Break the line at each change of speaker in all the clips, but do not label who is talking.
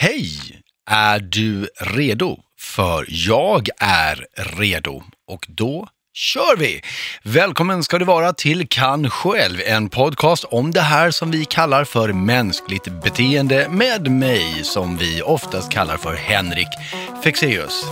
Hej! Är du redo? För jag är redo och då kör vi! Välkommen ska du vara till Kan själv, en podcast om det här som vi kallar för mänskligt beteende med mig som vi oftast kallar för Henrik Fexeus.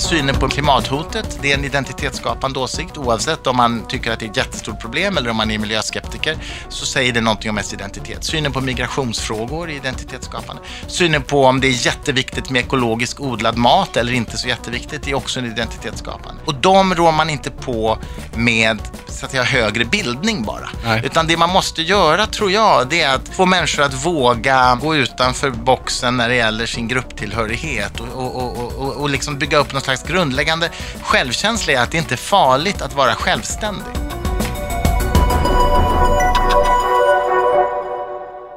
Synen på klimathotet, det är en identitetsskapande åsikt. Oavsett om man tycker att det är ett jättestort problem eller om man är miljöskeptiker så säger det någonting om ens identitet. Synen på migrationsfrågor är identitetsskapande. Synen på om det är jätteviktigt med ekologisk odlad mat eller inte så jätteviktigt är också en identitetsskapande. Och de rår man inte på med så att säga, högre bildning bara.
Nej.
Utan det man måste göra tror jag, det är att få människor att våga gå utanför boxen när det gäller sin grupptillhörighet och, och, och, och, och liksom bygga upp någon slags grundläggande självkänsla är att det inte är farligt att vara självständig.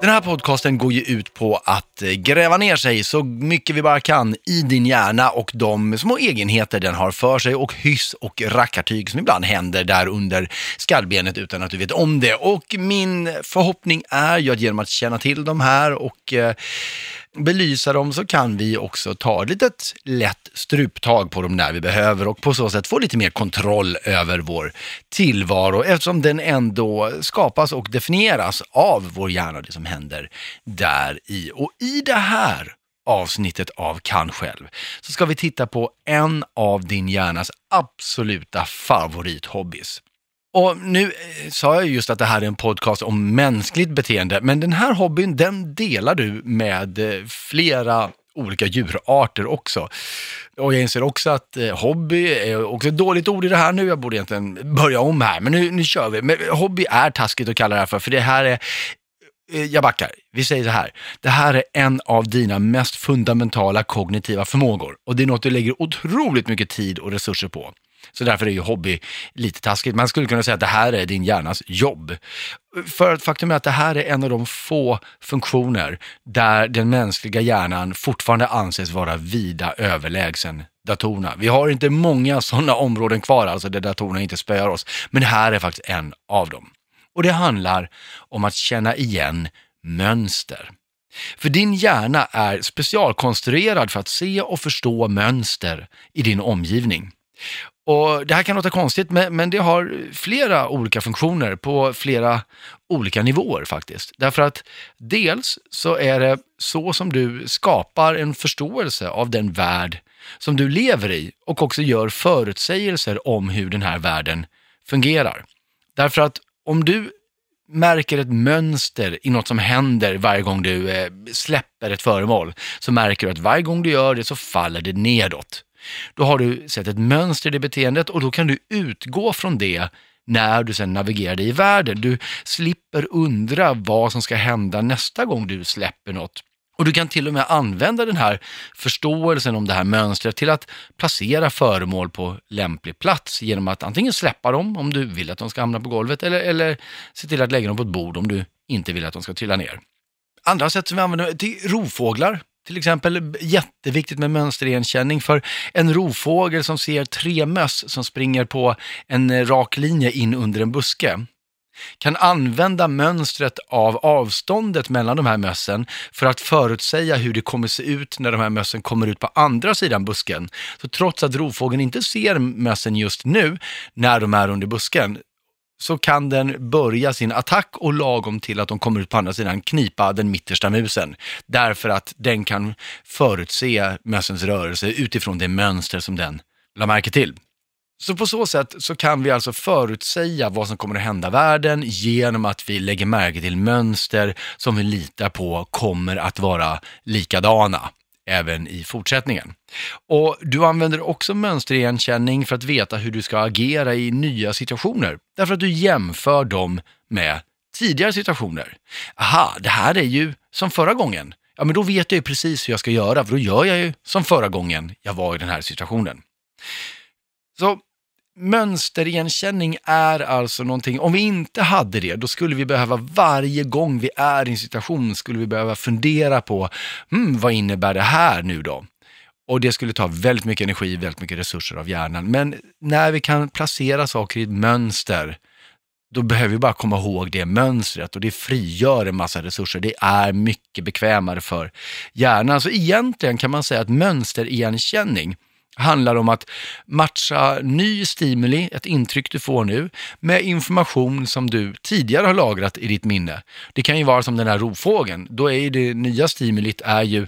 Den här podcasten går ju ut på att eh, gräva ner sig så mycket vi bara kan i din hjärna och de små egenheter den har för sig och hyss och rackartyg som ibland händer där under skallbenet utan att du vet om det. Och min förhoppning är ju att genom att känna till de här och eh, belysa dem så kan vi också ta ett litet lätt struptag på dem när vi behöver och på så sätt få lite mer kontroll över vår tillvaro eftersom den ändå skapas och definieras av vår hjärna, det som händer där i. Och i det här avsnittet av Kan själv så ska vi titta på en av din hjärnas absoluta favorithobbys. Och nu eh, sa jag just att det här är en podcast om mänskligt beteende, men den här hobbyn den delar du med eh, flera olika djurarter också. Och jag inser också att eh, hobby är också ett dåligt ord i det här nu. Jag borde egentligen börja om här, men nu, nu kör vi. Men hobby är taskigt att kalla det här för, för det här är eh, jag backar. Vi säger så här. Det här är en av dina mest fundamentala kognitiva förmågor och det är något du lägger otroligt mycket tid och resurser på. Så därför är ju hobby lite taskigt. Man skulle kunna säga att det här är din hjärnas jobb. För att faktum är att det här är en av de få funktioner där den mänskliga hjärnan fortfarande anses vara vida överlägsen datorerna. Vi har inte många sådana områden kvar, alltså där datorerna inte spöar oss. Men det här är faktiskt en av dem. Och det handlar om att känna igen mönster. För din hjärna är specialkonstruerad för att se och förstå mönster i din omgivning. Och Det här kan låta konstigt, men, men det har flera olika funktioner på flera olika nivåer faktiskt. Därför att dels så är det så som du skapar en förståelse av den värld som du lever i och också gör förutsägelser om hur den här världen fungerar. Därför att om du märker ett mönster i något som händer varje gång du eh, släpper ett föremål, så märker du att varje gång du gör det så faller det nedåt. Då har du sett ett mönster i det beteendet och då kan du utgå från det när du sen navigerar dig i världen. Du slipper undra vad som ska hända nästa gång du släpper något. Och du kan till och med använda den här förståelsen om det här mönstret till att placera föremål på lämplig plats genom att antingen släppa dem om du vill att de ska hamna på golvet eller, eller se till att lägga dem på ett bord om du inte vill att de ska trilla ner. Andra sätt som vi använder till rovfåglar till exempel jätteviktigt med mönsterigenkänning för en rovfågel som ser tre möss som springer på en rak linje in under en buske kan använda mönstret av avståndet mellan de här mössen för att förutsäga hur det kommer se ut när de här mössen kommer ut på andra sidan busken. Så trots att rovfågeln inte ser mössen just nu när de är under busken så kan den börja sin attack och lagom till att de kommer ut på andra sidan knipa den mittersta musen. Därför att den kan förutse mössens rörelse utifrån det mönster som den la märke till. Så på så sätt så kan vi alltså förutsäga vad som kommer att hända världen genom att vi lägger märke till mönster som vi litar på kommer att vara likadana även i fortsättningen. Och Du använder också mönsterigenkänning för att veta hur du ska agera i nya situationer, därför att du jämför dem med tidigare situationer. Aha, det här är ju som förra gången. Ja, men då vet jag ju precis hur jag ska göra, för då gör jag ju som förra gången jag var i den här situationen. Så Mönsterigenkänning är alltså någonting, om vi inte hade det, då skulle vi behöva varje gång vi är i en situation, skulle vi behöva fundera på, mm, vad innebär det här nu då? Och det skulle ta väldigt mycket energi, väldigt mycket resurser av hjärnan. Men när vi kan placera saker i ett mönster, då behöver vi bara komma ihåg det mönstret och det frigör en massa resurser. Det är mycket bekvämare för hjärnan. Så egentligen kan man säga att mönsterigenkänning handlar om att matcha ny stimuli, ett intryck du får nu, med information som du tidigare har lagrat i ditt minne. Det kan ju vara som den här rovfågeln. Då är det nya stimulit är ju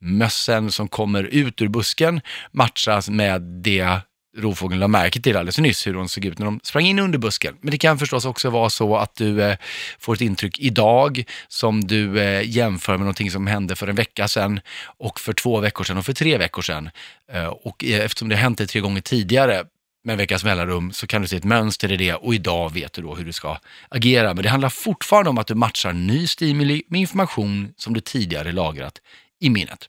mössen som kommer ut ur busken matchas med det rovfågeln la märke till alldeles nyss, hur de såg ut när de sprang in under busken. Men det kan förstås också vara så att du eh, får ett intryck idag som du eh, jämför med någonting som hände för en vecka sedan och för två veckor sedan och för tre veckor sedan. Eh, och eh, eftersom det har hänt det tre gånger tidigare med en veckas mellanrum så kan du se ett mönster i det och idag vet du då hur du ska agera. Men det handlar fortfarande om att du matchar ny stimuli med information som du tidigare lagrat i minnet.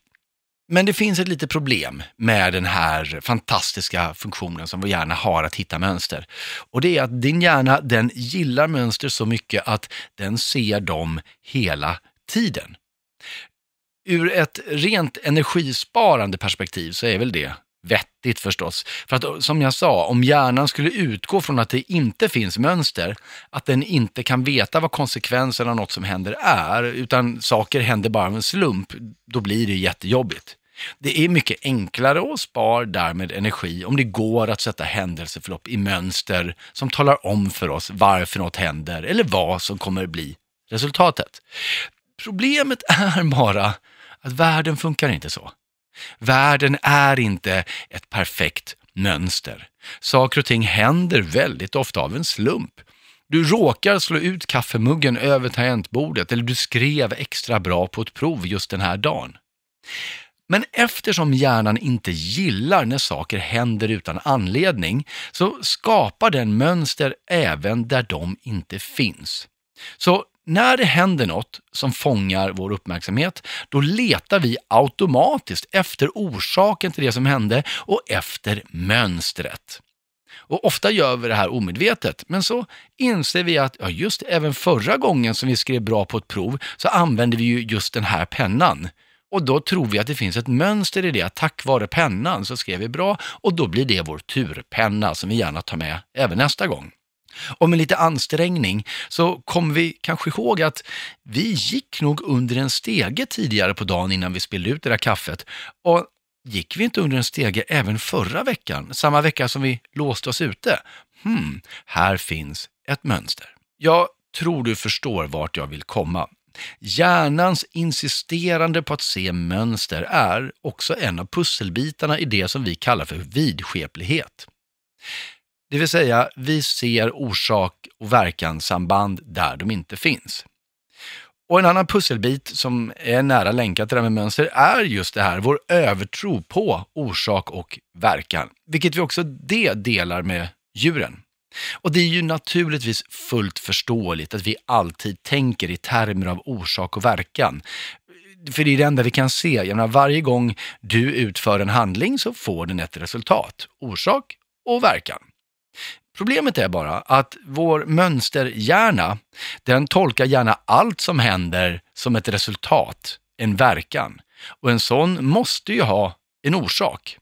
Men det finns ett litet problem med den här fantastiska funktionen som vår hjärna har att hitta mönster. Och det är att din hjärna, den gillar mönster så mycket att den ser dem hela tiden. Ur ett rent energisparande perspektiv så är väl det vettigt förstås. För att som jag sa, om hjärnan skulle utgå från att det inte finns mönster, att den inte kan veta vad konsekvenserna av något som händer är, utan saker händer bara av en slump, då blir det jättejobbigt. Det är mycket enklare och spar därmed energi om det går att sätta händelseförlopp i mönster som talar om för oss varför något händer eller vad som kommer bli resultatet. Problemet är bara att världen funkar inte så. Världen är inte ett perfekt mönster. Saker och ting händer väldigt ofta av en slump. Du råkar slå ut kaffemuggen över tangentbordet eller du skrev extra bra på ett prov just den här dagen. Men eftersom hjärnan inte gillar när saker händer utan anledning så skapar den mönster även där de inte finns. Så när det händer något som fångar vår uppmärksamhet, då letar vi automatiskt efter orsaken till det som hände och efter mönstret. Och ofta gör vi det här omedvetet, men så inser vi att ja, just även förra gången som vi skrev bra på ett prov så använde vi ju just den här pennan. Och då tror vi att det finns ett mönster i det, att tack vare pennan så skrev vi bra och då blir det vår turpenna som vi gärna tar med även nästa gång. Och med lite ansträngning så kommer vi kanske ihåg att vi gick nog under en stege tidigare på dagen innan vi spillde ut det där kaffet. Och gick vi inte under en stege även förra veckan, samma vecka som vi låste oss ute? Hmm, här finns ett mönster. Jag tror du förstår vart jag vill komma. Hjärnans insisterande på att se mönster är också en av pusselbitarna i det som vi kallar för vidskeplighet. Det vill säga, vi ser orsak och verkanssamband där de inte finns. Och en annan pusselbit som är nära länkad till det här med mönster är just det här, vår övertro på orsak och verkan. Vilket vi också det delar med djuren. Och det är ju naturligtvis fullt förståeligt att vi alltid tänker i termer av orsak och verkan. För det är det enda vi kan se. Jag menar, varje gång du utför en handling så får den ett resultat. Orsak och verkan. Problemet är bara att vår mönsterhjärna, den tolkar gärna allt som händer som ett resultat, en verkan. Och en sån måste ju ha en orsak.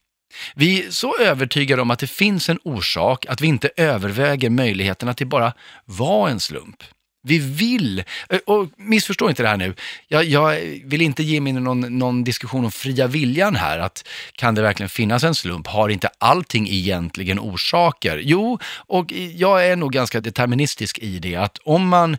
Vi är så övertygade om att det finns en orsak att vi inte överväger möjligheten att det bara var en slump. Vi vill, eh, och missförstå inte det här nu, jag, jag vill inte ge mig in i någon, någon, diskussion om fria viljan här, att kan det verkligen finnas en slump? Har inte allting egentligen orsaker? Jo, och jag är nog ganska deterministisk i det, att om man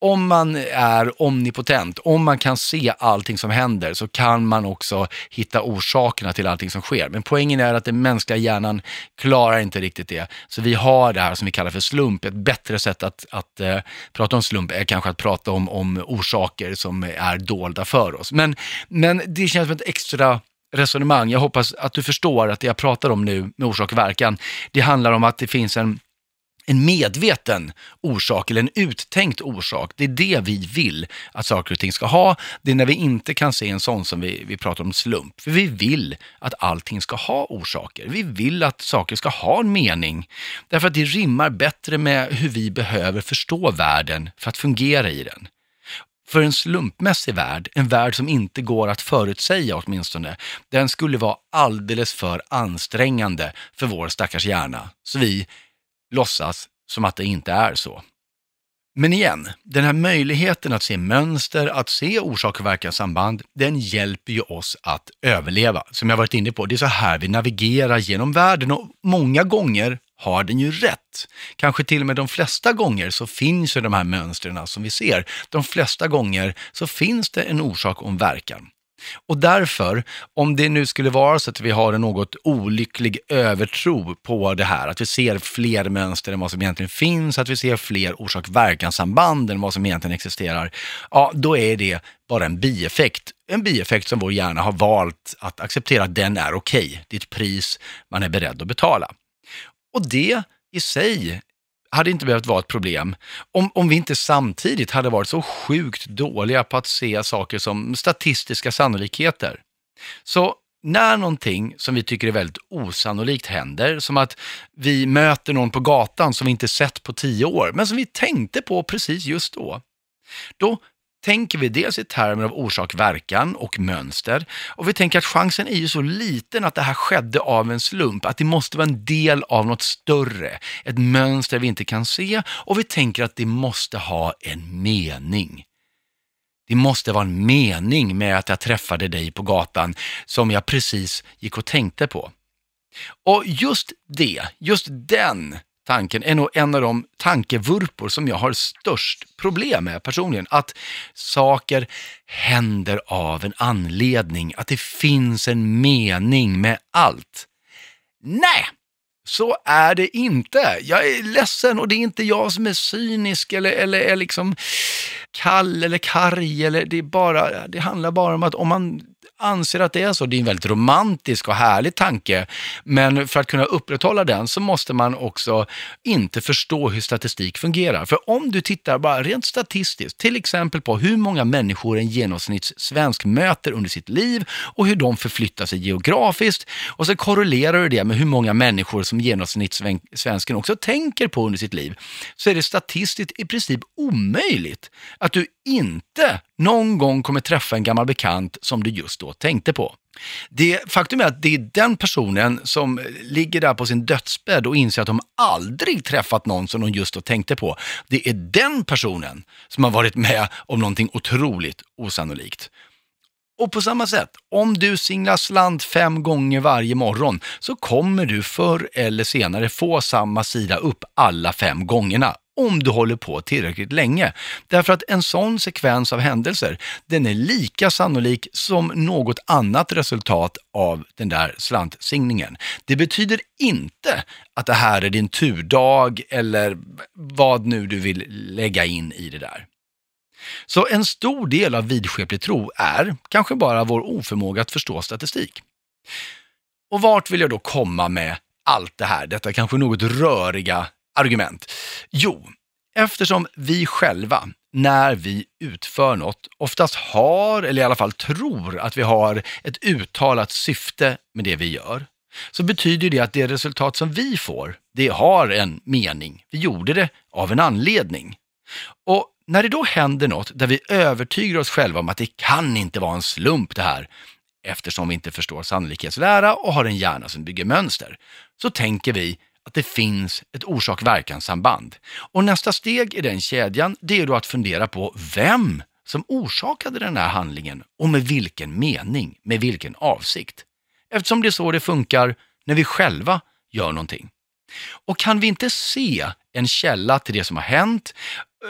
om man är omnipotent, om man kan se allting som händer så kan man också hitta orsakerna till allting som sker. Men poängen är att den mänskliga hjärnan klarar inte riktigt det. Så vi har det här som vi kallar för slump. Ett bättre sätt att, att eh, prata om slump är kanske att prata om, om orsaker som är dolda för oss. Men, men det känns som ett extra resonemang. Jag hoppas att du förstår att det jag pratar om nu med orsak och verkan, det handlar om att det finns en en medveten orsak eller en uttänkt orsak. Det är det vi vill att saker och ting ska ha. Det är när vi inte kan se en sån som vi, vi pratar om slump. För vi vill att allting ska ha orsaker. Vi vill att saker ska ha en mening. Därför att det rimmar bättre med hur vi behöver förstå världen för att fungera i den. För en slumpmässig värld, en värld som inte går att förutsäga åtminstone, den skulle vara alldeles för ansträngande för vår stackars hjärna. Så vi låtsas som att det inte är så. Men igen, den här möjligheten att se mönster, att se orsak och verkanssamband, den hjälper ju oss att överleva. Som jag varit inne på, det är så här vi navigerar genom världen och många gånger har den ju rätt. Kanske till och med de flesta gånger så finns ju de här mönstren som vi ser. De flesta gånger så finns det en orsak och en verkan. Och därför, om det nu skulle vara så att vi har en något olycklig övertro på det här, att vi ser fler mönster än vad som egentligen finns, att vi ser fler orsak-verkan-samband än vad som egentligen existerar, ja, då är det bara en bieffekt. En bieffekt som vår hjärna har valt att acceptera att den är okej. Okay. Det är ett pris man är beredd att betala. Och det i sig hade inte behövt vara ett problem om, om vi inte samtidigt hade varit så sjukt dåliga på att se saker som statistiska sannolikheter. Så när någonting som vi tycker är väldigt osannolikt händer, som att vi möter någon på gatan som vi inte sett på tio år, men som vi tänkte på precis just då, då tänker vi dels i termer av orsak-verkan och mönster. Och vi tänker att chansen är ju så liten att det här skedde av en slump, att det måste vara en del av något större, ett mönster vi inte kan se och vi tänker att det måste ha en mening. Det måste vara en mening med att jag träffade dig på gatan som jag precis gick och tänkte på. Och just det, just den tanken är nog en av de tankevurpor som jag har störst problem med personligen. Att saker händer av en anledning, att det finns en mening med allt. Nej, så är det inte. Jag är ledsen och det är inte jag som är cynisk eller, eller är liksom kall eller karg. Eller det, är bara, det handlar bara om att om man anser att det är så. Det är en väldigt romantisk och härlig tanke, men för att kunna upprätthålla den så måste man också inte förstå hur statistik fungerar. För om du tittar bara rent statistiskt, till exempel på hur många människor en genomsnittssvensk möter under sitt liv och hur de förflyttar sig geografiskt och så korrelerar du det med hur många människor som genomsnittssvensken också tänker på under sitt liv, så är det statistiskt i princip omöjligt att du inte någon gång kommer träffa en gammal bekant som du just då tänkte på. Det, faktum är att det är den personen som ligger där på sin dödsbädd och inser att de aldrig träffat någon som de just då tänkte på. Det är den personen som har varit med om någonting otroligt osannolikt. Och på samma sätt, om du singlar slant fem gånger varje morgon så kommer du förr eller senare få samma sida upp alla fem gångerna om du håller på tillräckligt länge. Därför att en sån sekvens av händelser, den är lika sannolik som något annat resultat av den där slantsingningen. Det betyder inte att det här är din turdag eller vad nu du vill lägga in i det där. Så en stor del av vidskeplig tro är kanske bara vår oförmåga att förstå statistik. Och vart vill jag då komma med allt det här, detta kanske något röriga argument? Jo, eftersom vi själva, när vi utför något, oftast har, eller i alla fall tror att vi har ett uttalat syfte med det vi gör, så betyder det att det resultat som vi får, det har en mening. Vi gjorde det av en anledning. Och när det då händer något där vi övertygar oss själva om att det kan inte vara en slump det här, eftersom vi inte förstår sannolikhetslära och har en hjärna som bygger mönster, så tänker vi att det finns ett orsak-verkan-samband. Och nästa steg i den kedjan, det är då att fundera på vem som orsakade den här handlingen och med vilken mening, med vilken avsikt. Eftersom det är så det funkar när vi själva gör någonting. Och kan vi inte se en källa till det som har hänt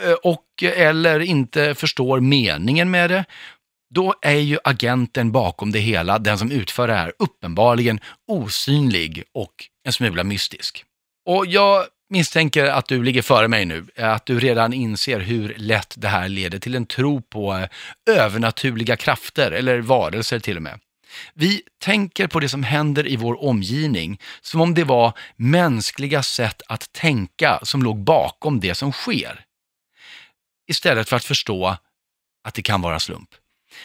eh, och eller inte förstår meningen med det, då är ju agenten bakom det hela, den som utför det här, uppenbarligen osynlig och en smula mystisk. Och jag misstänker att du ligger före mig nu, att du redan inser hur lätt det här leder till en tro på eh, övernaturliga krafter eller varelser till och med. Vi tänker på det som händer i vår omgivning som om det var mänskliga sätt att tänka som låg bakom det som sker. Istället för att förstå att det kan vara slump.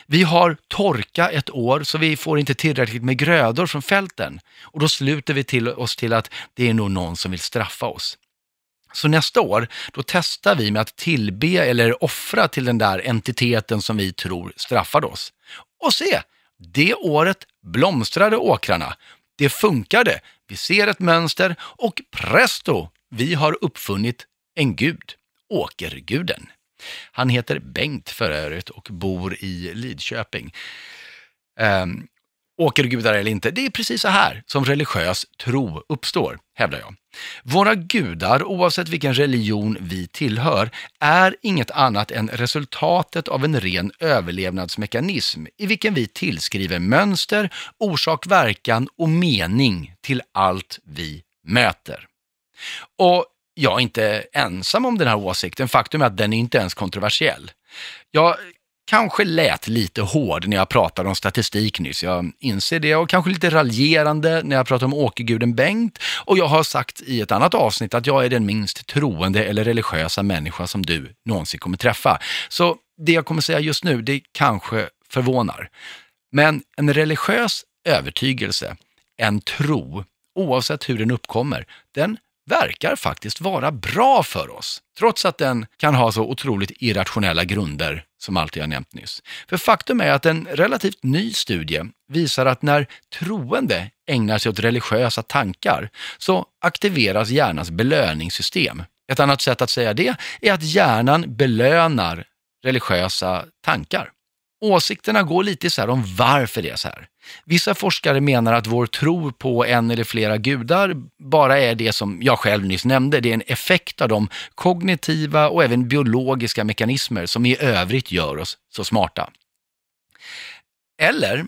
Vi har torka ett år så vi får inte tillräckligt med grödor från fälten och då sluter vi till oss till att det är nog någon som vill straffa oss. Så nästa år, då testar vi med att tillbe eller offra till den där entiteten som vi tror straffade oss. Och se, det året blomstrade åkrarna. Det funkade. Vi ser ett mönster och presto, vi har uppfunnit en gud. åkerguden. Han heter Bengt för övrigt och bor i Lidköping. Ehm, um, åkergudar eller inte, det är precis så här som religiös tro uppstår, hävdar jag. Våra gudar, oavsett vilken religion vi tillhör, är inget annat än resultatet av en ren överlevnadsmekanism i vilken vi tillskriver mönster, orsak, verkan och mening till allt vi möter. Och jag är inte ensam om den här åsikten. Faktum är att den är inte ens kontroversiell. Jag kanske lät lite hård när jag pratade om statistik nyss. Jag inser det och kanske lite raljerande när jag pratade om åkerguden Bengt. Och jag har sagt i ett annat avsnitt att jag är den minst troende eller religiösa människa som du någonsin kommer träffa. Så det jag kommer säga just nu, det kanske förvånar. Men en religiös övertygelse, en tro, oavsett hur den uppkommer, den verkar faktiskt vara bra för oss, trots att den kan ha så otroligt irrationella grunder som allt jag nämnt nyss. För faktum är att en relativt ny studie visar att när troende ägnar sig åt religiösa tankar så aktiveras hjärnans belöningssystem. Ett annat sätt att säga det är att hjärnan belönar religiösa tankar. Åsikterna går lite isär om varför det är så här. Vissa forskare menar att vår tro på en eller flera gudar bara är det som jag själv nyss nämnde, det är en effekt av de kognitiva och även biologiska mekanismer som i övrigt gör oss så smarta. Eller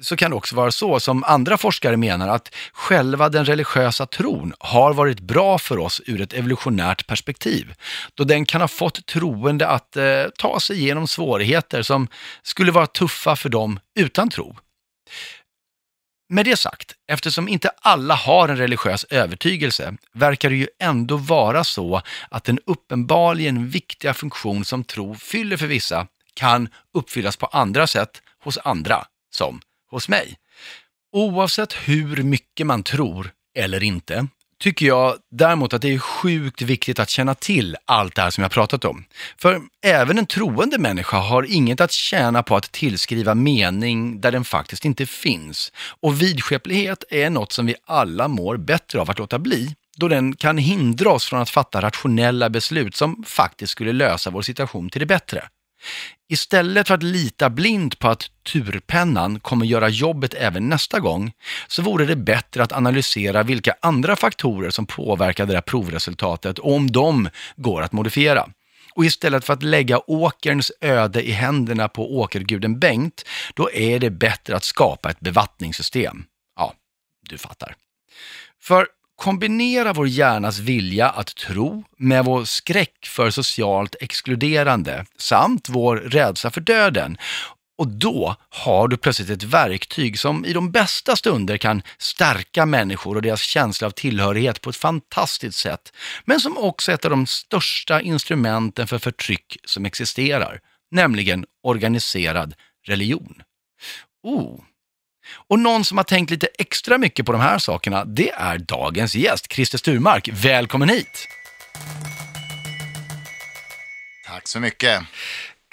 så kan det också vara så som andra forskare menar att själva den religiösa tron har varit bra för oss ur ett evolutionärt perspektiv. Då den kan ha fått troende att eh, ta sig igenom svårigheter som skulle vara tuffa för dem utan tro. Med det sagt, eftersom inte alla har en religiös övertygelse verkar det ju ändå vara så att den uppenbarligen viktiga funktion som tro fyller för vissa kan uppfyllas på andra sätt hos andra, som hos mig. Oavsett hur mycket man tror eller inte, tycker jag däremot att det är sjukt viktigt att känna till allt det här som jag pratat om. För även en troende människa har inget att tjäna på att tillskriva mening där den faktiskt inte finns. Och vidskeplighet är något som vi alla mår bättre av att låta bli, då den kan hindra oss från att fatta rationella beslut som faktiskt skulle lösa vår situation till det bättre. Istället för att lita blind på att turpennan kommer göra jobbet även nästa gång, så vore det bättre att analysera vilka andra faktorer som påverkar det här provresultatet och om de går att modifiera. Och istället för att lägga åkerns öde i händerna på åkerguden Bengt, då är det bättre att skapa ett bevattningssystem. Ja, du fattar. För kombinera vår hjärnas vilja att tro med vår skräck för socialt exkluderande samt vår rädsla för döden. Och då har du plötsligt ett verktyg som i de bästa stunder kan stärka människor och deras känsla av tillhörighet på ett fantastiskt sätt. Men som också är ett av de största instrumenten för förtryck som existerar, nämligen organiserad religion. Oh, och någon som har tänkt lite extra mycket på de här sakerna, det är dagens gäst, Christer Sturmark. Välkommen hit!
Tack så mycket.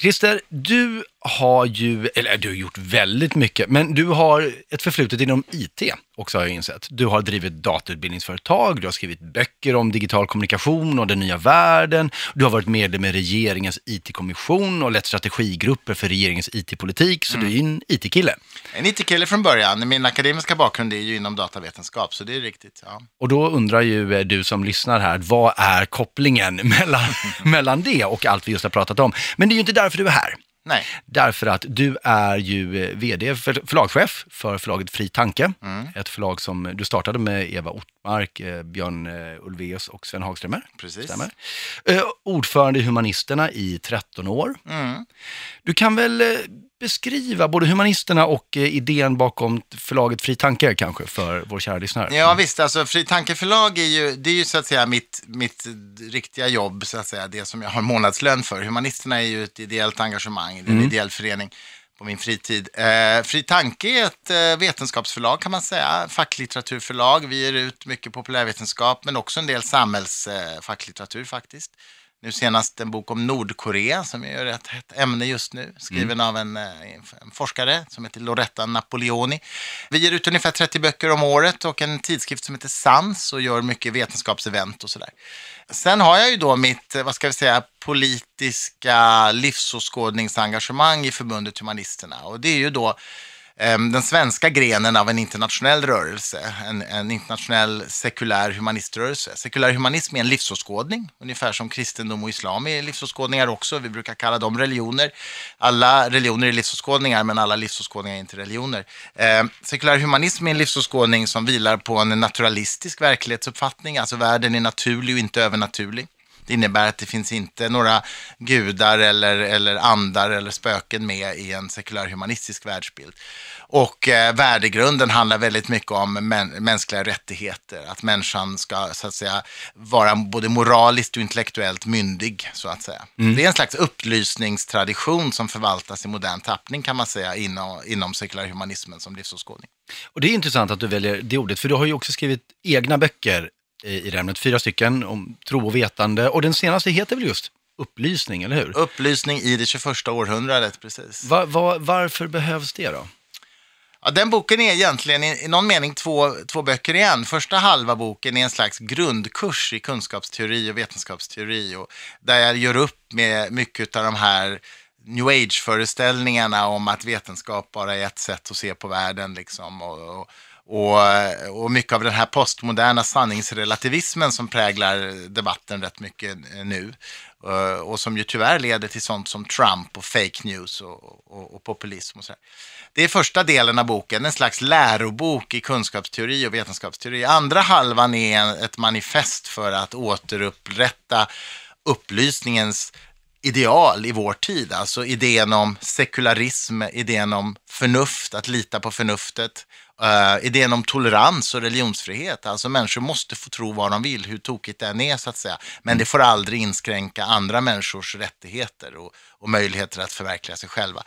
Christer, du har ju, eller du har gjort väldigt mycket, men du har ett förflutet inom IT också har jag insett. Du har drivit datautbildningsföretag, du har skrivit böcker om digital kommunikation och den nya världen, du har varit medlem i regeringens IT-kommission och lett strategigrupper för regeringens IT-politik, så mm. du är en IT-kille.
En IT-kille från början. Min akademiska bakgrund är ju inom datavetenskap, så det är riktigt. Ja.
Och då undrar ju eh, du som lyssnar här, vad är kopplingen mellan, mellan det och allt vi just har pratat om? Men det är ju inte därför du är här.
Nej.
Därför att du är ju eh, vd, för, förlagschef för förlaget Fri Tanke. Mm. Ett förlag som du startade med Eva Ottmark, eh, Björn eh, Ulvaeus och Sven Hagströmer.
Precis.
Stämmer. ordförande i Humanisterna i 13 år. Mm. Du kan väl beskriva både humanisterna och eh, idén bakom förlaget Fri Tanke kanske för vår kära lyssnare?
Ja visst, alltså Fri Tanke förlag är ju, det är ju så att säga mitt, mitt riktiga jobb, så att säga, det som jag har månadslön för. Humanisterna är ju ett ideellt engagemang, det är en mm. ideell förening på min fritid. Eh, Fri Tanke är ett eh, vetenskapsförlag kan man säga, facklitteraturförlag. Vi ger ut mycket populärvetenskap men också en del samhällsfacklitteratur eh, faktiskt. Nu senast en bok om Nordkorea som är ett hett ämne just nu. Skriven av en, eh, en forskare som heter Loretta Napoleoni. Vi ger ut ungefär 30 böcker om året och en tidskrift som heter Sans och gör mycket vetenskapsevent och sådär. Sen har jag ju då mitt, eh, vad ska vi säga, politiska livsåskådningsengagemang i förbundet Humanisterna. Och det är ju då Ehm, den svenska grenen av en internationell rörelse, en, en, internationell sekulär humaniströrelse. Sekulär humanism är en livsåskådning, ungefär som kristendom och islam är livsåskådningar också. Vi brukar kalla dem religioner. Alla religioner är livsåskådningar, men alla livsåskådningar är inte religioner. Eh, sekulär humanism är en livsåskådning som vilar på en naturalistisk verklighetsuppfattning, alltså världen är naturlig och inte övernaturlig. Det innebär att det finns inte några gudar eller, eller andar eller spöken med i en sekulär humanistisk världsbild. Och eh, värdegrunden handlar väldigt mycket om mä mänskliga rättigheter. Att människan ska så att säga vara både moraliskt och intellektuellt myndig så att säga. Mm. Det är en slags upplysningstradition som förvaltas i modern tappning kan man säga inom, inom sekulärhumanismen som livsåskådning.
Och det är intressant att du väljer det ordet, för du har ju också skrivit egna böcker i det ämnet, fyra stycken om tro och vetande. Och den senaste heter väl just upplysning, eller hur?
Upplysning i det 21 århundradet, precis.
Va, va, varför behövs det då?
Ja, den boken är egentligen i, någon mening två, två böcker igen. Första halva boken är en slags grundkurs i kunskapsteori och vetenskapsteori. Och där jag gör upp med mycket av de här new age-föreställningarna om att vetenskap bara är ett sätt att se på världen. Liksom, och, och och, eh, och mycket av den här postmoderna sanningsrelativismen som präglar debatten rätt mycket eh, nu. Eh, och som ju tyvärr leder till sånt som Trump och fake news och, och, och populism och så. Det är första delen av boken, en slags lärobok i kunskapsteori och vetenskapsteori. Andra halvan är ett manifest för att återupprätta upplysningens ideal i vår tid. Alltså idén om sekularism, idén om förnuft, att lita på förnuftet Uh, idén om tolerans och religionsfrihet. Alltså människor måste få tro vad de vill, hur tokigt det än är så att säga. Men det får aldrig inskränka andra människors rättigheter och, och möjligheter att förverkliga sig själva.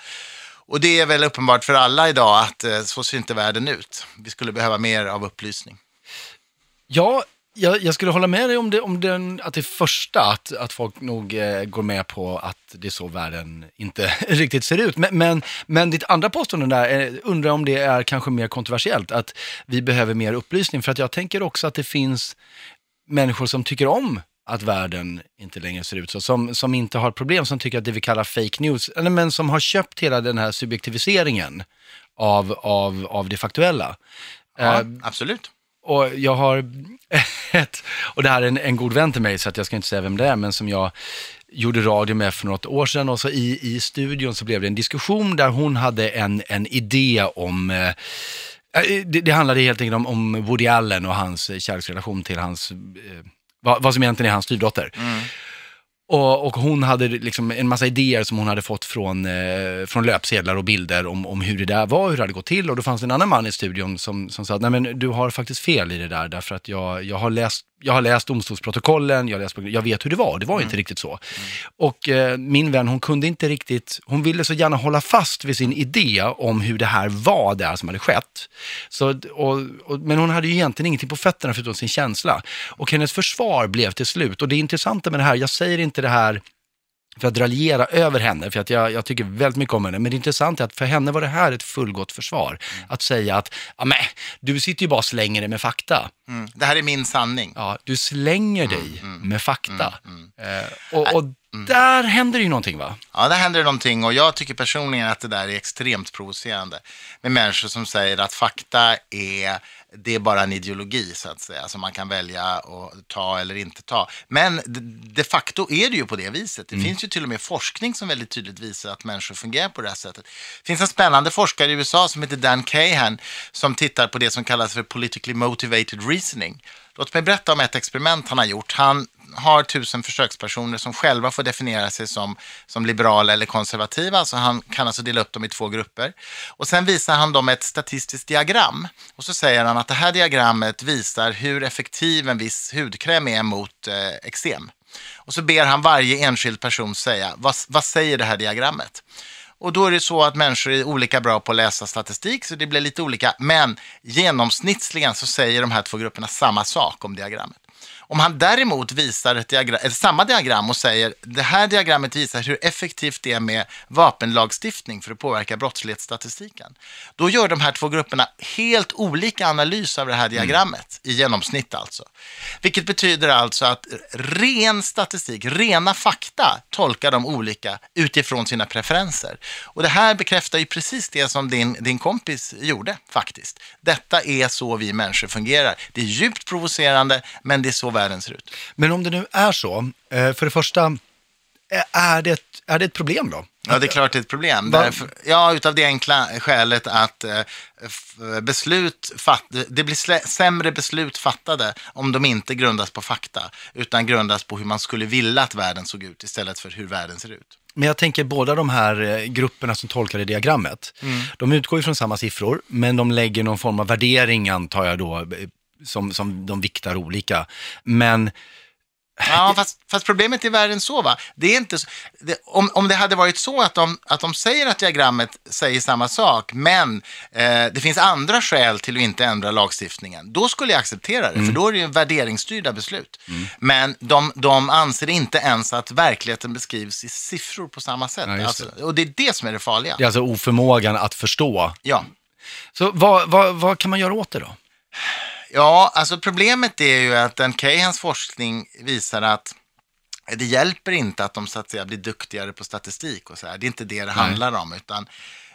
Och det är väl uppenbart för alla idag att uh, så ser inte världen ut. Vi skulle behöva mer av upplysning.
Ja, jag, jag, skulle hålla med dig om, det, om den, att det första, att, att folk nog eh, går med på att det är så världen inte riktigt ser ut. Men, men, men ditt andra påstående där, eh, undrar om det är kanske mer kontroversiellt, att vi behöver mer upplysning. För att jag tänker också att det finns människor som tycker om att världen inte längre ser ut så, som, som inte har problem, som tycker att det vi kallar fake news, eller, men som har köpt hela den här subjektiviseringen av, av, av det faktuella.
Ja, eh, absolut.
Och jag har ett, och det här är en, en god vän till mig, så att jag ska inte säga vem det är, men som jag gjorde radio med för något år sedan och så i, i studion så blev det en diskussion där hon hade en, en idé om eh, eh det, det handlade helt enkelt om, om Woody Allen och hans eh, kärleksrelation till hans, eh, vad, vad som egentligen är hans styvdotter. Mm. Och, och, hon hade liksom en massa idéer som hon hade fått från, eh, från löpsedlar och bilder om, om hur det där var, hur det hade gått till. Och då fanns det en annan man i studion som, som sa, nej men du har faktiskt fel i det där, därför att jag, jag har läst jag har läst domstolsprotokollen, jag, läst, jag vet hur det var, det var mm. inte riktigt så. Mm. Och eh, min vän, hon kunde inte riktigt, hon ville så gärna hålla fast vid sin idé om hur det här var, det här som hade skett. Så, och, och, men hon hade ju egentligen ingenting på fötterna förutom sin känsla. Och hennes försvar blev till slut, och det intressanta med det här, jag säger inte det här för att raljera över henne, för att jag, jag, tycker väldigt mycket om henne. Men det intressanta är att för henne var det här ett fullgott försvar. Mm. Att säga att, ja men, du sitter ju bara och slänger dig med fakta.
Mm. Det här är min sanning.
Ja, du slänger dig mm. mm. med fakta. Mm, mm. Eh, och, och där händer ju någonting va?
Ja, där händer någonting och jag tycker personligen att det där är extremt provocerande. Med människor som säger att fakta är det är bara en ideologi så att säga, som man kan välja att ta eller inte ta. Men de facto är det ju på det viset. Det mm. finns ju till och med forskning som väldigt tydligt visar att människor fungerar på det här sättet. Det finns en spännande forskare i USA som heter Dan Cahan som tittar på det som kallas för politically motivated reasoning. Låt mig berätta om ett experiment han har gjort. Han har tusen försökspersoner som själva får definiera sig som, som liberala eller konservativa. Så han kan alltså dela upp dem i två grupper. Och sen visar han dem ett statistiskt diagram. Och så säger han att det här diagrammet visar hur effektiv en viss hudkräm är mot eh, eksem. Och så ber han varje enskild person säga, vad, vad säger det här diagrammet? Och då är det så att människor är olika bra på att läsa statistik, så det blir lite olika. Men genomsnittligen så säger de här två grupperna samma sak om diagrammet. Om han däremot visar ett diagram, ett samma diagram och säger det här diagrammet visar hur effektivt det är med vapenlagstiftning för att påverka brottslighetsstatistiken. Då gör de här två grupperna helt olika analys av det här diagrammet, i genomsnitt alltså. Vilket betyder alltså att ren statistik, rena fakta tolkar de olika utifrån sina preferenser. Och det här bekräftar ju precis det som din, din kompis gjorde faktiskt. Detta är så vi människor fungerar. Det är djupt provocerande, men det är så världen ser ut.
Men om det nu är så, eh, för det första, eh, är det, är det ett problem då?
Ja, det är klart det är ett problem. Därför, ja, utav det enkla skälet att eh, beslut fatt, det blir sämre beslut fattade om de inte grundas på fakta, utan grundas på hur man skulle vilja att världen såg ut istället för hur världen ser ut.
Men jag tänker båda de här grupperna som tolkar det diagrammet, de utgår ju från samma siffror, men de lägger någon form av värdering antar jag då, som, som de viktar olika. Men
Ja, fast, fast problemet i världen så va, det är inte så, det, om, om det hade varit så att de, att de säger att diagrammet säger samma sak, men eh, det finns andra skäl till att inte ändra lagstiftningen, då skulle jag acceptera det,
Mm.
för då är det ju värderingsstyrda beslut. Men de, de anser inte ens att verkligheten beskrivs i siffror på samma sätt.
Ja,
alltså, och det är det som är det farliga.
det är alltså oförmågan att förstå.
Ja.
Så vad, vad, vad kan man göra åt det då?
Ja, alltså problemet är ju att den Cahans forskning visar att det hjälper inte att de så att säga blir duktigare på statistik och så här. Det är inte det det handlar om, utan,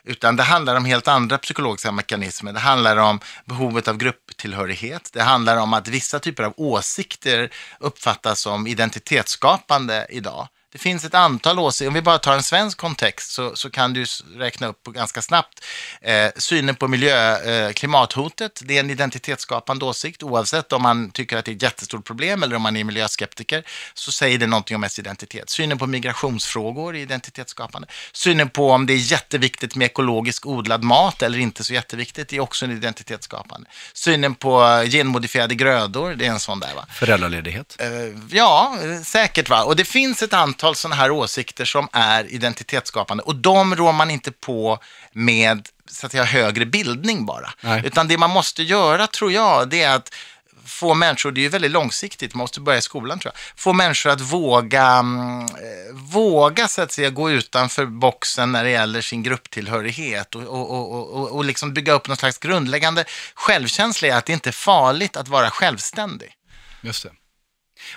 utan det handlar om helt andra psykologiska mekanismer. Det handlar om behovet av grupptillhörighet. Det handlar om att vissa typer av åsikter uppfattas som identitetsskapande idag. Det finns ett antal åsikter, om vi bara tar en svensk kontext så, så kan du räkna upp på ganska snabbt eh, synen på miljö, eh, klimathotet. Det är en identitetsskapande åsikt oavsett om man tycker att det är ett jättestort problem eller om man är miljöskeptiker så säger det någonting om ens identitet. Synen på migrationsfrågor är identitetsskapande. Synen på om det är jätteviktigt med ekologisk odlad mat eller inte så jätteviktigt är också en identitetsskapande. Synen på genmodifierade grödor, det är en sån där va.
Föräldraledighet?
Eh, Ja, eh, säkert va. Och det finns ett antal sådana här åsikter som är identitetsskapande och de rår man inte på med så att säga, högre bildning bara.
Nej.
Utan det man måste göra tror jag, det är att få människor, det är ju väldigt långsiktigt, man måste börja i skolan tror jag, få människor att våga, mm, eh, våga så att säga gå utanför boxen när det gäller sin grupptillhörighet och, och, och, och, och liksom bygga upp någon slags grundläggande självkänsla i att det inte är farligt att vara självständig.
Just det.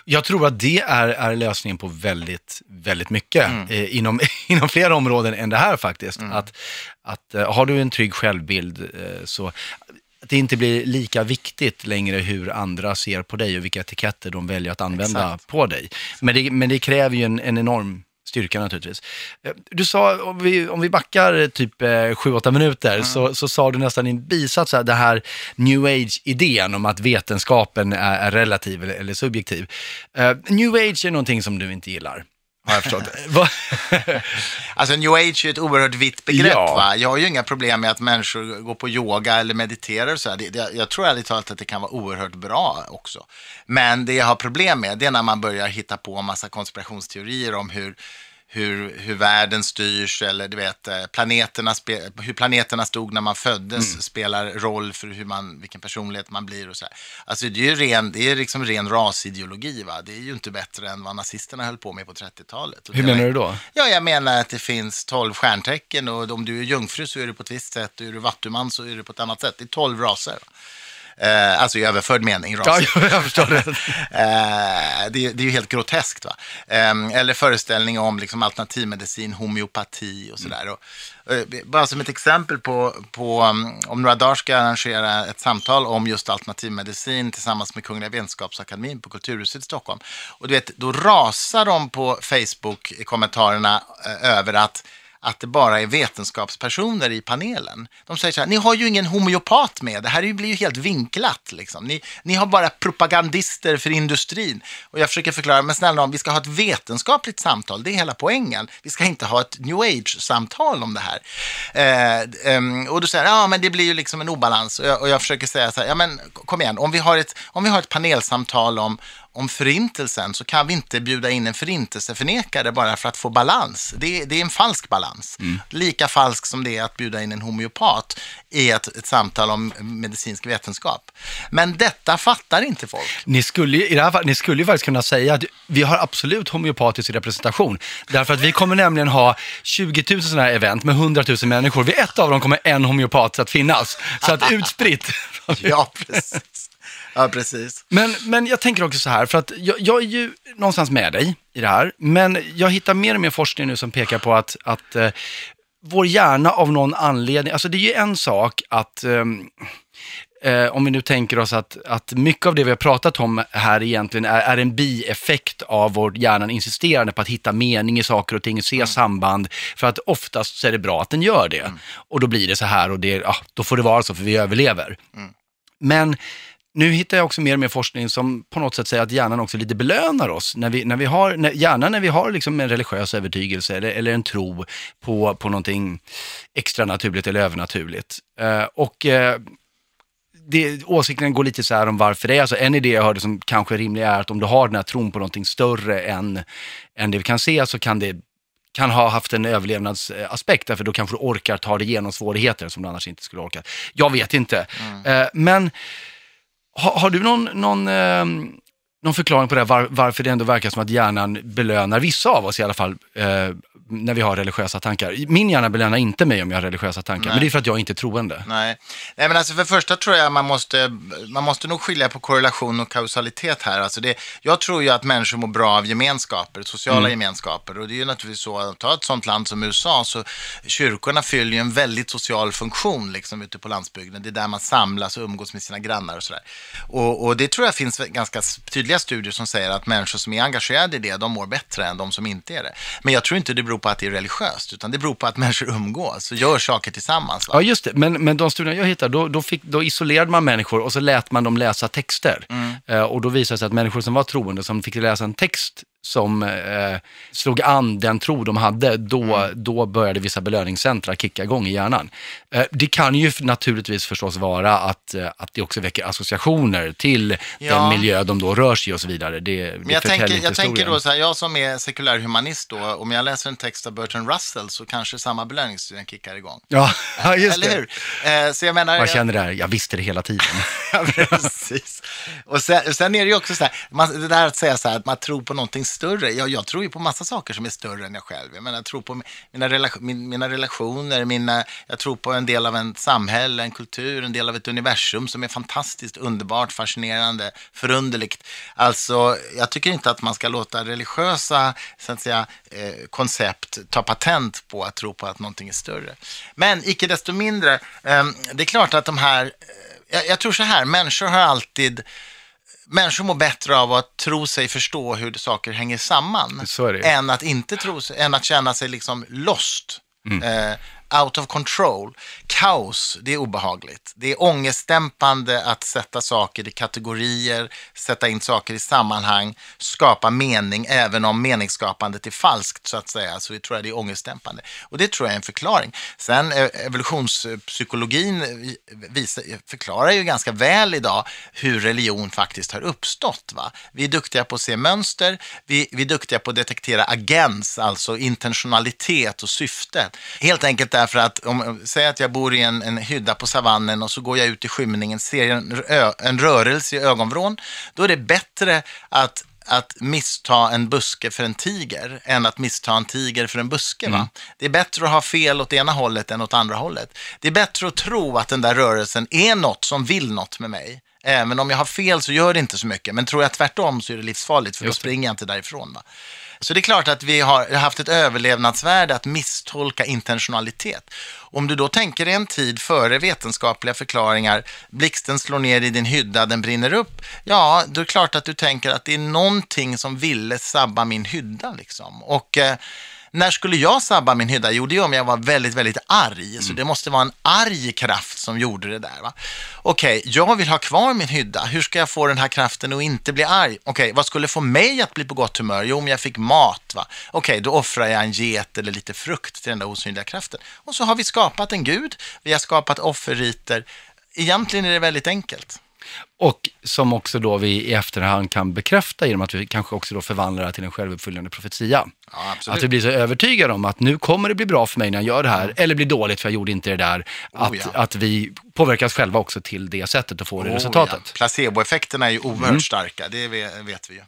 Jag tror att det är, är lösningen på väldigt, väldigt mycket
Mm.
eh, inom, inom fler områden än det här faktiskt. Att, att eh, har du en trygg självbild eh, så att det inte blir lika viktigt längre hur andra ser på dig och vilka etiketter de väljer att använda
Exakt.
på dig. Men det, men det kräver ju en, en enorm styrka naturligtvis. Eh, Du sa, om vi, om vi backar eh, typ 7-8 minuter, så, så sa du nästan i en bisats här, det här new age-idén om att vetenskapen är, är relativ eller, eller subjektiv. Eh, new age är någonting som du inte gillar, har jag förstått.
Alltså new age är ett oerhört vitt begrepp.
Ja.
Va? Jag har ju inga problem med att människor går på yoga eller mediterar och så. Det, det, jag tror ärligt talat att det kan vara oerhört bra också. Men det jag har problem med det är när man börjar hitta på en massa konspirationsteorier om hur hur, hur världen styrs eller du vet, eh, planeterna hur planeterna stod när man föddes spelar roll för hur man, vilken personlighet man blir och så här. Alltså det är ju ren, det är liksom ren rasideologi va. Det är ju inte bättre än vad nazisterna höll på med på 30-talet. Och
Hur menar du då?
Ja, jag menar att det finns 12 stjärntecken och om du är jungfru så är du på ett visst sätt och är du vattuman så är du på ett annat sätt. Det är 12 raser. va? Eh, alltså i överförd mening,
Ja, jag förstår det.
Eh, det, det är ju helt groteskt. Va? Eh, eller föreställning om liksom, alternativmedicin, homeopati och sådär. Och, eh, bara som ett exempel på, på um, om några dagar ska jag arrangera ett samtal om just alternativmedicin tillsammans med Kungliga Vetenskapsakademin på Kulturhuset i Stockholm. Och du vet, då rasar de på Facebook i kommentarerna eh, över att att det bara är vetenskapspersoner i panelen. De säger så här, ni har ju ingen homeopat med, det här blir ju helt vinklat. Liksom. Ni, ni har bara propagandister för industrin. Och jag försöker förklara, men snälla nån, vi ska ha ett vetenskapligt samtal, det är hela poängen. Vi ska inte ha ett new age-samtal om det här. Eh, eh, och då säger jag, ja men det blir ju liksom en obalans. Och jag, och jag försöker säga så här, ja men kom igen, om vi har ett, om vi har ett panelsamtal om, om förintelsen så kan vi inte bjuda in en förintelseförnekare bara för att få balans. Det, är- det är en falsk balans. Lika falsk som det är att bjuda in en homeopat i ett, ett samtal om medicinsk vetenskap. Men detta fattar inte folk.
Ni skulle, i det här fall, ni skulle ju faktiskt kunna säga att vi har absolut homeopatisk representation. Därför att vi kommer nämligen ha 20 000 sådana här event med 100 000 människor. Vid ett av dem kommer en homeopat att finnas. Så att utspritt.
Ja, precis. Ja, precis.
Men, men jag tänker också så här, för att jag, jag är ju någonstans med dig i det här, men jag hittar mer och mer forskning nu som pekar på att, att eh, vår hjärna av någon anledning, alltså det är ju en sak att ehm, Eh, om vi nu tänker oss att, att mycket av det vi har pratat om här egentligen är, är en bieffekt av vår hjärnan insisterande på att hitta mening i saker och ting, se samband, för att oftast så är det bra att den gör det. Och då blir det så här och det, ja, då får det vara så för vi överlever. Men nu hittar jag också mer och mer forskning som på något sätt säger att hjärnan också lite belönar oss. När vi, när vi har, när, gärna när vi har liksom en religiös övertygelse eller, eller en tro på, på någonting extra naturligt eller övernaturligt. Eh, och eh, det, åsikten går lite så här om varför det är så. En idé jag hörde som kanske är rimlig är att om du har den här tron på någonting större än, än det vi kan se så kan det kan ha haft en överlevnadsaspekt, därför då kanske du orkar ta dig igenom svårigheter som du annars inte skulle orka. Jag vet inte. Eh, men har, har du någon, någon, eh, någon förklaring på det, här, var, varför det ändå verkar som att hjärnan belönar vissa av oss i alla fall, eh, när vi har religiösa tankar? Min hjärna belönar inte mig om jag har religiösa tankar, men det är för att jag inte är troende.
Nej. Nej, men alltså för det första tror jag man måste, man måste nog skilja på korrelation och kausalitet här. Alltså det, jag tror ju att människor mår bra av gemenskaper, sociala
Mm.
gemenskaper. Och det är ju naturligtvis så, ta ett sånt land som USA, så kyrkorna fyller ju en väldigt social funktion liksom ute på landsbygden. Det är där man samlas och umgås med sina grannar och sådär. Och, och det tror jag finns ganska tydliga studier som säger att människor som är engagerade i det, de mår bättre än de som inte är det. Men jag tror inte det beror på att det är religiöst, utan det beror på att människor umgås och gör saker tillsammans. Va?
Ja, just det. Men, men de studierna jag hittade, då, då, fick, då isolerade man människor och så lät man dem läsa texter. Eh, och då visade det sig att människor som var troende, som fick läsa en text som eh, slog an den tro de hade, då, då började vissa belöningscentra kicka igång i hjärnan. Eh, det kan ju naturligtvis förstås vara att, eh, att det också väcker associationer till
Ja.
den miljö de då rör sig i och så vidare. Det,
Men jag tänker, jag tänker då så här, jag som är sekulär humanist då, om jag läser en text av Bertrand Russell så kanske samma belöningssystem kickar igång.
Ja, just
Eller
det.
hur? Eh, så jag menar...
Man känner det här, jag visste det hela tiden.
Ja, precis. Och sen, sen är det ju också så här, man, det där att säga så här, att man tror på någonting större. Jag, jag tror ju på massa saker som är större än jag själv. Jag menar, jag tror på mina, relation, min, mina relationer, mina, jag tror på en del av en samhälle, en kultur, en del av ett universum som är fantastiskt, underbart, fascinerande, förunderligt. Alltså, jag tycker inte att man ska låta religiösa så att säga, eh, koncept ta patent på att tro på att någonting är större. Men icke desto mindre, eh, det är klart att de här eh, jag, jag tror så här, människor har alltid Människor mår bättre av att tro sig förstå hur saker hänger samman än att inte tro sig, än att känna sig liksom lost. Eh, out of control. Kaos, det är obehagligt. Det är ångestdämpande att sätta saker i kategorier, sätta in saker i sammanhang, skapa mening, även om meningsskapandet är falskt så att säga, så tror jag det är ångestdämpande. Och det tror jag är en förklaring. Sen eh, evolutionspsykologin eh, visar, förklarar ju ganska väl idag hur religion faktiskt har uppstått. Va? Vi är duktiga på att se mönster, vi, vi är duktiga på att detektera agens, alltså intentionalitet och syfte. Helt enkelt därför att, om, säg att jag bor i en, en hydda på savannen och så går jag ut i skymningen, ser en, ö, en rörelse i ögonvrån, då är det bättre att att missta en buske för en tiger än att missta en tiger för en buske. Va? Det är bättre att ha fel åt ena hållet än åt andra hållet. Det är bättre att tro att den där rörelsen är något som vill något med mig. Även om jag har fel så gör det inte så mycket. Men tror jag tvärtom så är det livsfarligt för då
Just
springer jag inte därifrån. Va? Så det är klart att vi har haft ett överlevnadsvärde att misstolka intentionalitet. Om du då tänker dig en tid före vetenskapliga förklaringar, blixten slår ner i din hydda, den brinner upp. Ja, då är det klart att du tänker att det är någonting som ville sabba min hydda. Liksom. Och eh, när skulle jag sabba min hydda? Jo, det är om jag var väldigt, väldigt arg. Så det måste vara en arg kraft som gjorde det där. Okej, jag vill ha kvar min hydda. Hur ska jag få den här kraften att inte bli arg? Okej, vad skulle få mig att bli på gott humör? Jo, om jag fick mat. Va? Okej, då offrar jag en get eller lite frukt till den där osynliga kraften. Och så har vi skapat en gud. Vi har skapat offerriter. Egentligen är det väldigt enkelt.
Och som också då vi i efterhand kan bekräfta genom att vi kanske också då förvandlar det till en självuppfyllande profetia.
Ja.
Att vi blir så övertygade om att nu kommer det bli bra för mig när jag gör det här, eller blir dåligt för jag gjorde inte det där. Att,
Oh, ja.
att vi påverkas själva också till det sättet och får det
Oh,
resultatet.
ja. Placeboeffekterna är ju oerhört
Mm.
starka, det ve- vet vi ju.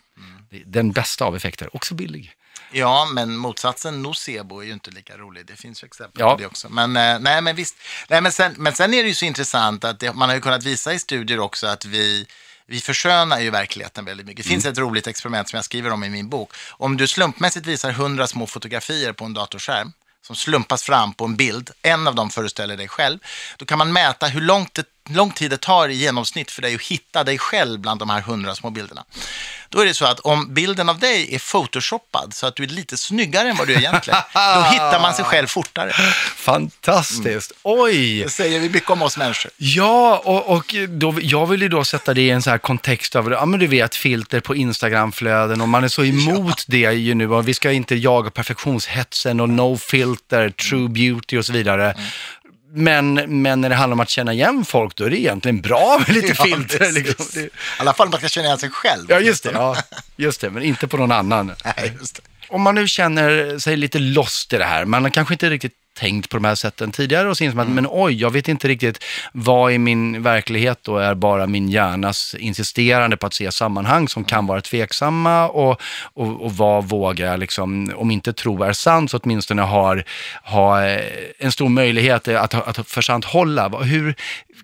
Det är Den bästa av effekter, också billig.
Ja, men motsatsen nocebo är ju inte lika rolig. Det finns ju exempel
Ja.
på det också. Men, eh, nej, men visst. Nej, men, sen, men sen är det ju så intressant att det, man har ju kunnat visa i studier också att vi, vi förskönar ju verkligheten väldigt mycket. Det finns
Mm.
ett roligt experiment som jag skriver om i min bok. Om du slumpmässigt visar hundra små fotografier på en datorskärm som slumpas fram på en bild, en av dem föreställer dig själv, då kan man mäta hur långt det lång tid det tar i genomsnitt för dig att hitta dig själv bland de här hundra små bilderna. Då är det så att om bilden av dig är photoshoppad så att du är lite snyggare än vad du är egentligen, då hittar man sig själv fortare.
Fantastiskt! Oj!
Det säger vi mycket om oss människor.
Ja, och, och då, jag vill ju då sätta det i en så här kontext av, ja men du vet, filter på Instagramflöden och man är så emot det ju nu och vi ska inte jaga perfektionshetsen och no filter, true beauty och så vidare. Men, men när det handlar om att känna igen folk, då är det egentligen bra med lite
Ja,
filter. Liksom.
I alla fall man ska känna igen sig själv.
ja, just det. Ja, just det, men inte på någon annan.
Nej, just det.
Om man nu känner sig lite lost i det här, man kanske inte riktigt tänkt på de här sätten tidigare och så inser man att, men oj, jag vet inte riktigt vad i min verklighet då är bara min hjärnas insisterande på att se sammanhang som kan vara tveksamma och, och, och vad vågar jag liksom, om inte tro är sant, så åtminstone har, ha en stor möjlighet att, att försanthålla. Vad- Hur,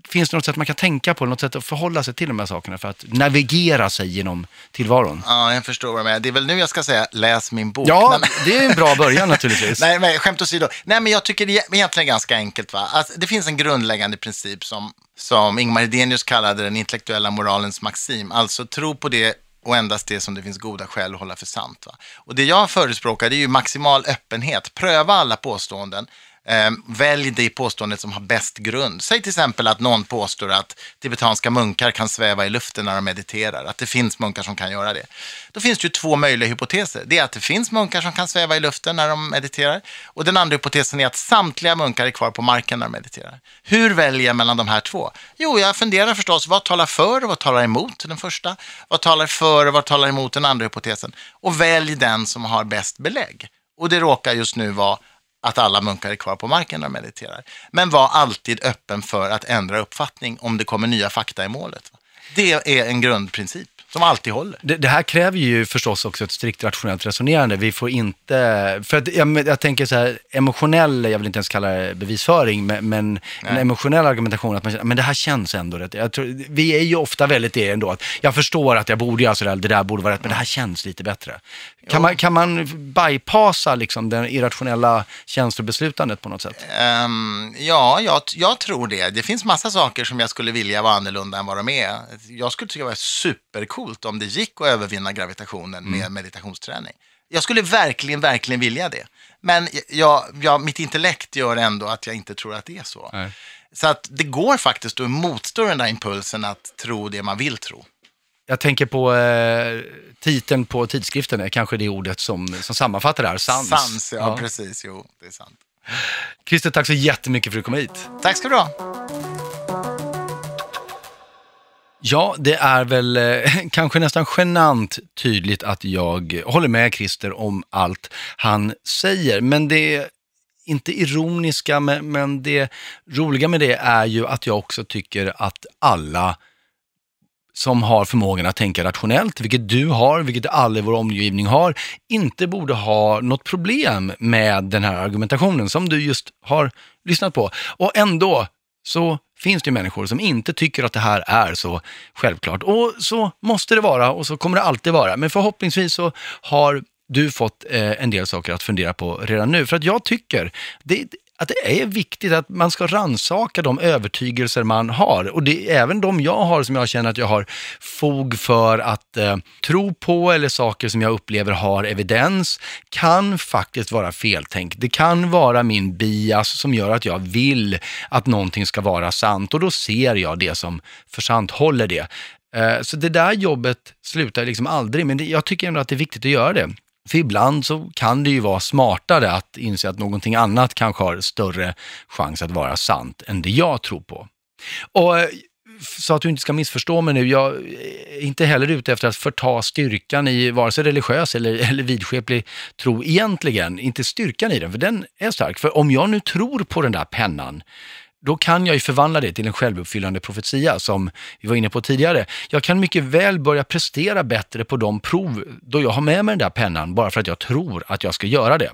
finns det något sätt man kan tänka på, något sätt att förhålla sig till de här sakerna för att navigera sig genom tillvaron?
Ja, jag förstår vad du menar. Det är väl nu jag ska säga, läs min bok.
Ja,
Nej,
det är en bra början naturligtvis.
Nej, men skämt åsido. Nej, men jag tycker det är egentligen ganska enkelt. Va? Att det finns en grundläggande princip som, som Ingmar Hedenius kallade den intellektuella moralens maxim. Alltså tro på det och endast det som det finns goda skäl att hålla för sant. Va? Och det jag förespråkar är ju maximal öppenhet. Pröva alla påståenden. Eh, välj det påståendet som har bäst grund. Säg till exempel att någon påstår att tibetanska munkar kan sväva i luften när de mediterar, att det finns munkar som kan göra det. Då finns det ju två möjliga hypoteser. Det är att det finns munkar som kan sväva i luften när de mediterar och den andra hypotesen är att samtliga munkar är kvar på marken när de mediterar. Hur väljer jag mellan de här två? Jo, jag funderar förstås, vad talar för och vad talar emot den första? Vad talar för och vad talar emot den andra hypotesen? Och välj den som har bäst belägg. Och det råkar just nu vara att alla munkar är kvar på marken när de mediterar. Men var alltid öppen för att ändra uppfattning om det kommer nya fakta i målet. Det är en grundprincip som alltid håller.
Det, det här kräver ju förstås också ett strikt rationellt resonerande. Vi får inte, för att jag, jag tänker så här, emotionell, jag vill inte ens kalla det bevisföring, men, men en emotionell argumentation, att man känner, men det här känns ändå rätt. Jag tror, vi är ju ofta väldigt det ändå, att jag förstår att jag borde göra sådär, det där borde vara rätt, men det här känns lite bättre. Kan man, kan man bypassa liksom den irrationella känslobeslutandet på något sätt?
Ehm, ja, jag, jag tror det. Det finns massa saker som jag skulle vilja vara annorlunda än vad de är. Jag skulle tycka det var supercoolt om det gick att övervinna gravitationen med meditationsträning. Jag skulle verkligen, verkligen vilja det. Men jag, jag, mitt intellekt gör ändå att jag inte tror att det är så.
Nej.
Så att det går faktiskt att motstå den där impulsen att tro det man vill tro.
Jag tänker på eh, titeln på tidskriften, är kanske det ordet som, som sammanfattar det här, sans.
Sans, ja, precis. Jo, det är sant.
Christer, tack så jättemycket för att du kom hit.
Tack ska du ha.
Ja, det är väl eh, kanske nästan genant tydligt att jag håller med Christer om allt han säger. Men det inte ironiska, men, men det roliga med det är ju att jag också tycker att alla som har förmågan att tänka rationellt, vilket du har, vilket alla i vår omgivning har, inte borde ha något problem med den här argumentationen som du just har lyssnat på. Och ändå så finns det människor som inte tycker att det här är så självklart. Och så måste det vara och så kommer det alltid vara. Men förhoppningsvis så har du fått eh, en del saker att fundera på redan nu. För att jag tycker det, att det är viktigt att man ska ransaka de övertygelser man har. Och det är även de jag har som jag känner att jag har fog för att eh, tro på eller saker som jag upplever har evidens kan faktiskt vara feltänk. Det kan vara min bias som gör att jag vill att någonting ska vara sant och då ser jag det som för sant håller det. Eh, Så det där jobbet slutar liksom aldrig, men det, jag tycker ändå att det är viktigt att göra det. För ibland så kan det ju vara smartare att inse att någonting annat kanske har större chans att vara sant än det jag tror på. Och eh, så att du inte ska missförstå mig nu, jag är inte heller ute efter att förta styrkan i vare sig religiös eller, eller vidskeplig tro egentligen. Inte styrkan i den, för den är stark. För om jag nu tror på den där pennan, då kan jag ju förvandla det till en självuppfyllande profetia som vi var inne på tidigare. Jag kan mycket väl börja prestera bättre på de prov då jag har med mig den där pennan bara för att jag tror att jag ska göra det.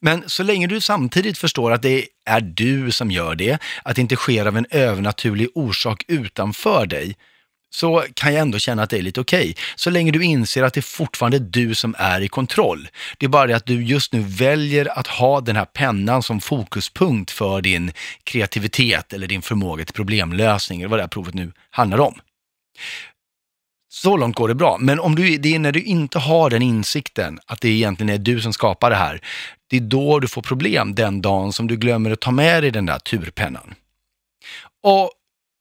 Men så länge du samtidigt förstår att det är du som gör det, att det inte sker av en övernaturlig orsak utanför dig, så kan jag ändå känna att det är lite okej. Okay. Så länge du inser att det fortfarande är du som är i kontroll. Det är bara det att du just nu väljer att ha den här pennan som fokuspunkt för din kreativitet eller din förmåga till problemlösning, eller vad det här provet nu handlar om. Så långt går det bra, men om du, det är när du inte har den insikten att det egentligen är du som skapar det här, det är då du får problem den dagen som du glömmer att ta med dig den där turpennan. Och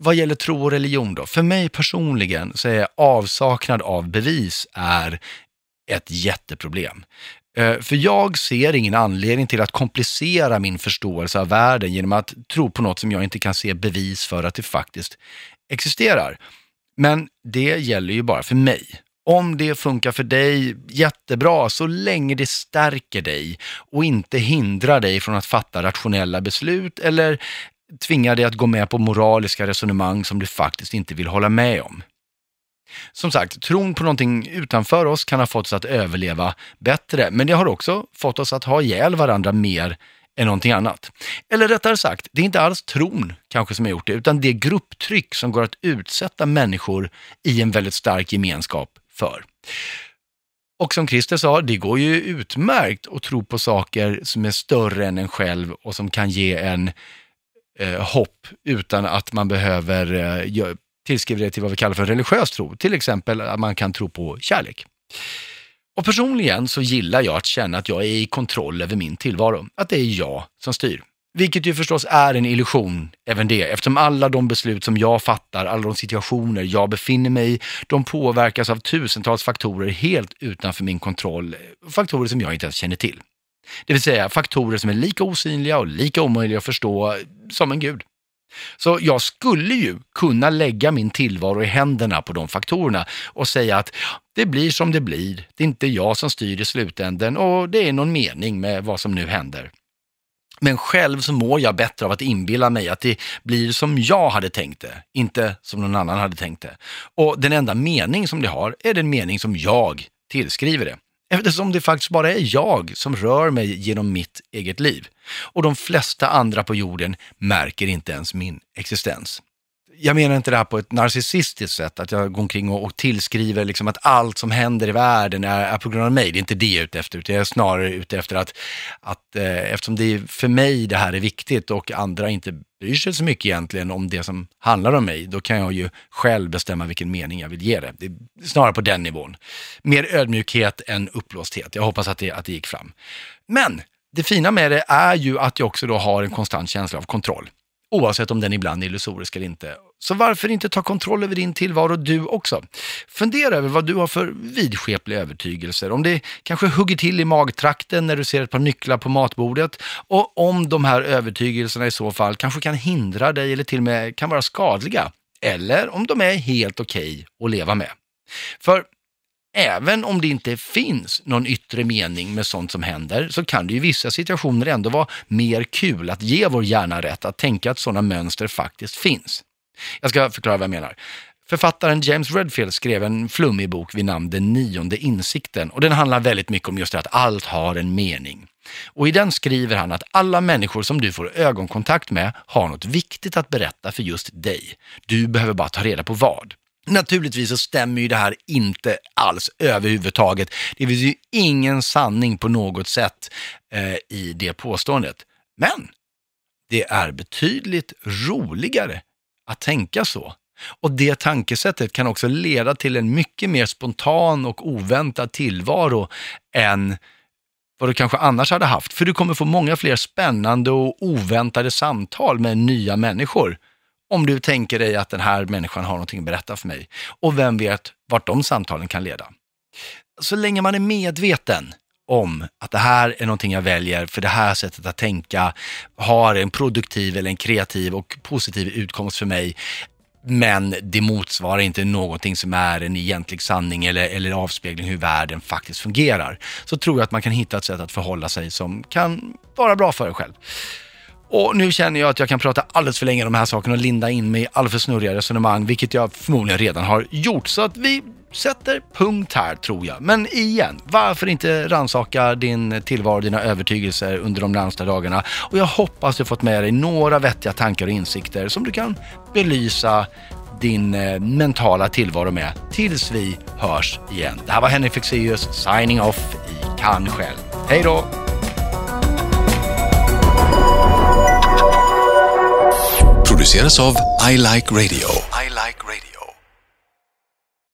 vad gäller tro och religion då? För mig personligen så är avsaknad av bevis är ett jätteproblem. Eh, för jag ser ingen anledning till att komplicera min förståelse av världen genom att tro på något som jag inte kan se bevis för att det faktiskt existerar. Men det gäller ju bara för mig. Om det funkar för dig, jättebra, så länge det stärker dig och inte hindrar dig från att fatta rationella beslut eller tvingar dig att gå med på moraliska resonemang som du faktiskt inte vill hålla med om. Som sagt, tron på någonting utanför oss kan ha fått oss att överleva bättre, men det har också fått oss att ha ihjäl varandra mer än någonting annat. Eller rättare sagt, det är inte alls tron kanske som har gjort det, utan det grupptryck som går att utsätta människor i en väldigt stark gemenskap för. Och som Christer sa, det går ju utmärkt att tro på saker som är större än en själv och som kan ge en eh, hopp utan att man behöver eh, tillskriva det till vad vi kallar för religiös tro. Till exempel att man kan tro på kärlek. Och personligen så gillar jag att känna att jag är i kontroll över min tillvaro, att det är jag som styr. Vilket ju förstås är en illusion, även det, eftersom alla de beslut som jag fattar, alla de situationer jag befinner mig i, de påverkas av tusentals faktorer helt utanför min kontroll, faktorer som jag inte ens känner till. Det vill säga faktorer som är lika osynliga och lika omöjliga att förstå som en gud. Så jag skulle ju kunna lägga min tillvaro i händerna på de faktorerna och säga att det blir som det blir, det är inte jag som styr i slutänden och det är någon mening med vad som nu händer. Men själv så mår jag bättre av att inbilla mig att det blir som jag hade tänkt det, inte som någon annan hade tänkt det. Och den enda mening som det har är den mening som jag tillskriver det. Eftersom det faktiskt bara är jag som rör mig genom mitt eget liv. Och de flesta andra på jorden märker inte ens min existens jag menar inte det här på ett narcissistiskt sätt, att jag går omkring och, och tillskriver liksom att allt som händer i världen är, är på grund av mig. Det är inte det jag är ute efter, utan jag är snarare ute efter att, att eh, eftersom det är för mig det här är viktigt och andra inte bryr sig så mycket egentligen om det som handlar om mig, då kan jag ju själv bestämma vilken mening jag vill ge det. Det är snarare på den nivån. Mer ödmjukhet än uppblåsthet. Jag hoppas att det, att det gick fram. Men det fina med det är ju att jag också då har en konstant känsla av kontroll oavsett om den ibland är illusorisk eller inte. Så varför inte ta kontroll över din tillvaro du också? Fundera över vad du har för vidskepliga övertygelser. Om det kanske hugger till i magtrakten när du ser ett par nycklar på matbordet och om de här övertygelserna i så fall kanske kan hindra dig eller till och med kan vara skadliga. Eller om de är helt okej okay att leva med. För även om det inte finns någon yttre mening med sånt som händer, så kan det i vissa situationer ändå vara mer kul att ge vår hjärna rätt att tänka att sådana mönster faktiskt finns. Jag ska förklara vad jag menar. Författaren James Redfield skrev en flummig bok vid namn Den nionde insikten och den handlar väldigt mycket om just det att allt har en mening. Och i den skriver han att alla människor som du får ögonkontakt med har något viktigt att berätta för just dig. Du behöver bara ta reda på vad. Naturligtvis så stämmer ju det här inte alls överhuvudtaget. Det finns ju ingen sanning på något sätt eh, i det påståendet. Men det är betydligt roligare att tänka så. Och det tankesättet kan också leda till en mycket mer spontan och oväntad tillvaro än vad du kanske annars hade haft. För du kommer få många fler spännande och oväntade samtal med nya människor om du tänker dig att den här människan har någonting att berätta för mig. Och vem vet vart de samtalen kan leda. Så länge man är medveten om att det här är någonting jag väljer för det här sättet att tänka har en produktiv eller en kreativ och positiv utkomst för mig. men det motsvarar inte någonting som är en egentlig sanning eller, eller avspegling hur världen faktiskt fungerar. Så tror jag att man kan hitta ett sätt att förhålla sig som kan vara bra för en själv. Och nu känner jag att jag kan prata alldeles för länge om de här sakerna och linda in mig i alldeles för snurriga resonemang, vilket jag förmodligen redan har gjort. Så att vi sätter punkt här tror jag. Men igen, varför inte ransaka din tillvaro, dina övertygelser under de närmsta dagarna? Och jag hoppas du fått med dig några vettiga tankar och insikter som du kan belysa din eh, mentala tillvaro med tills vi hörs igen. Det här var Henrik Fexeus signing off i Kan själv. Hej då!
Produceras av I Like Radio.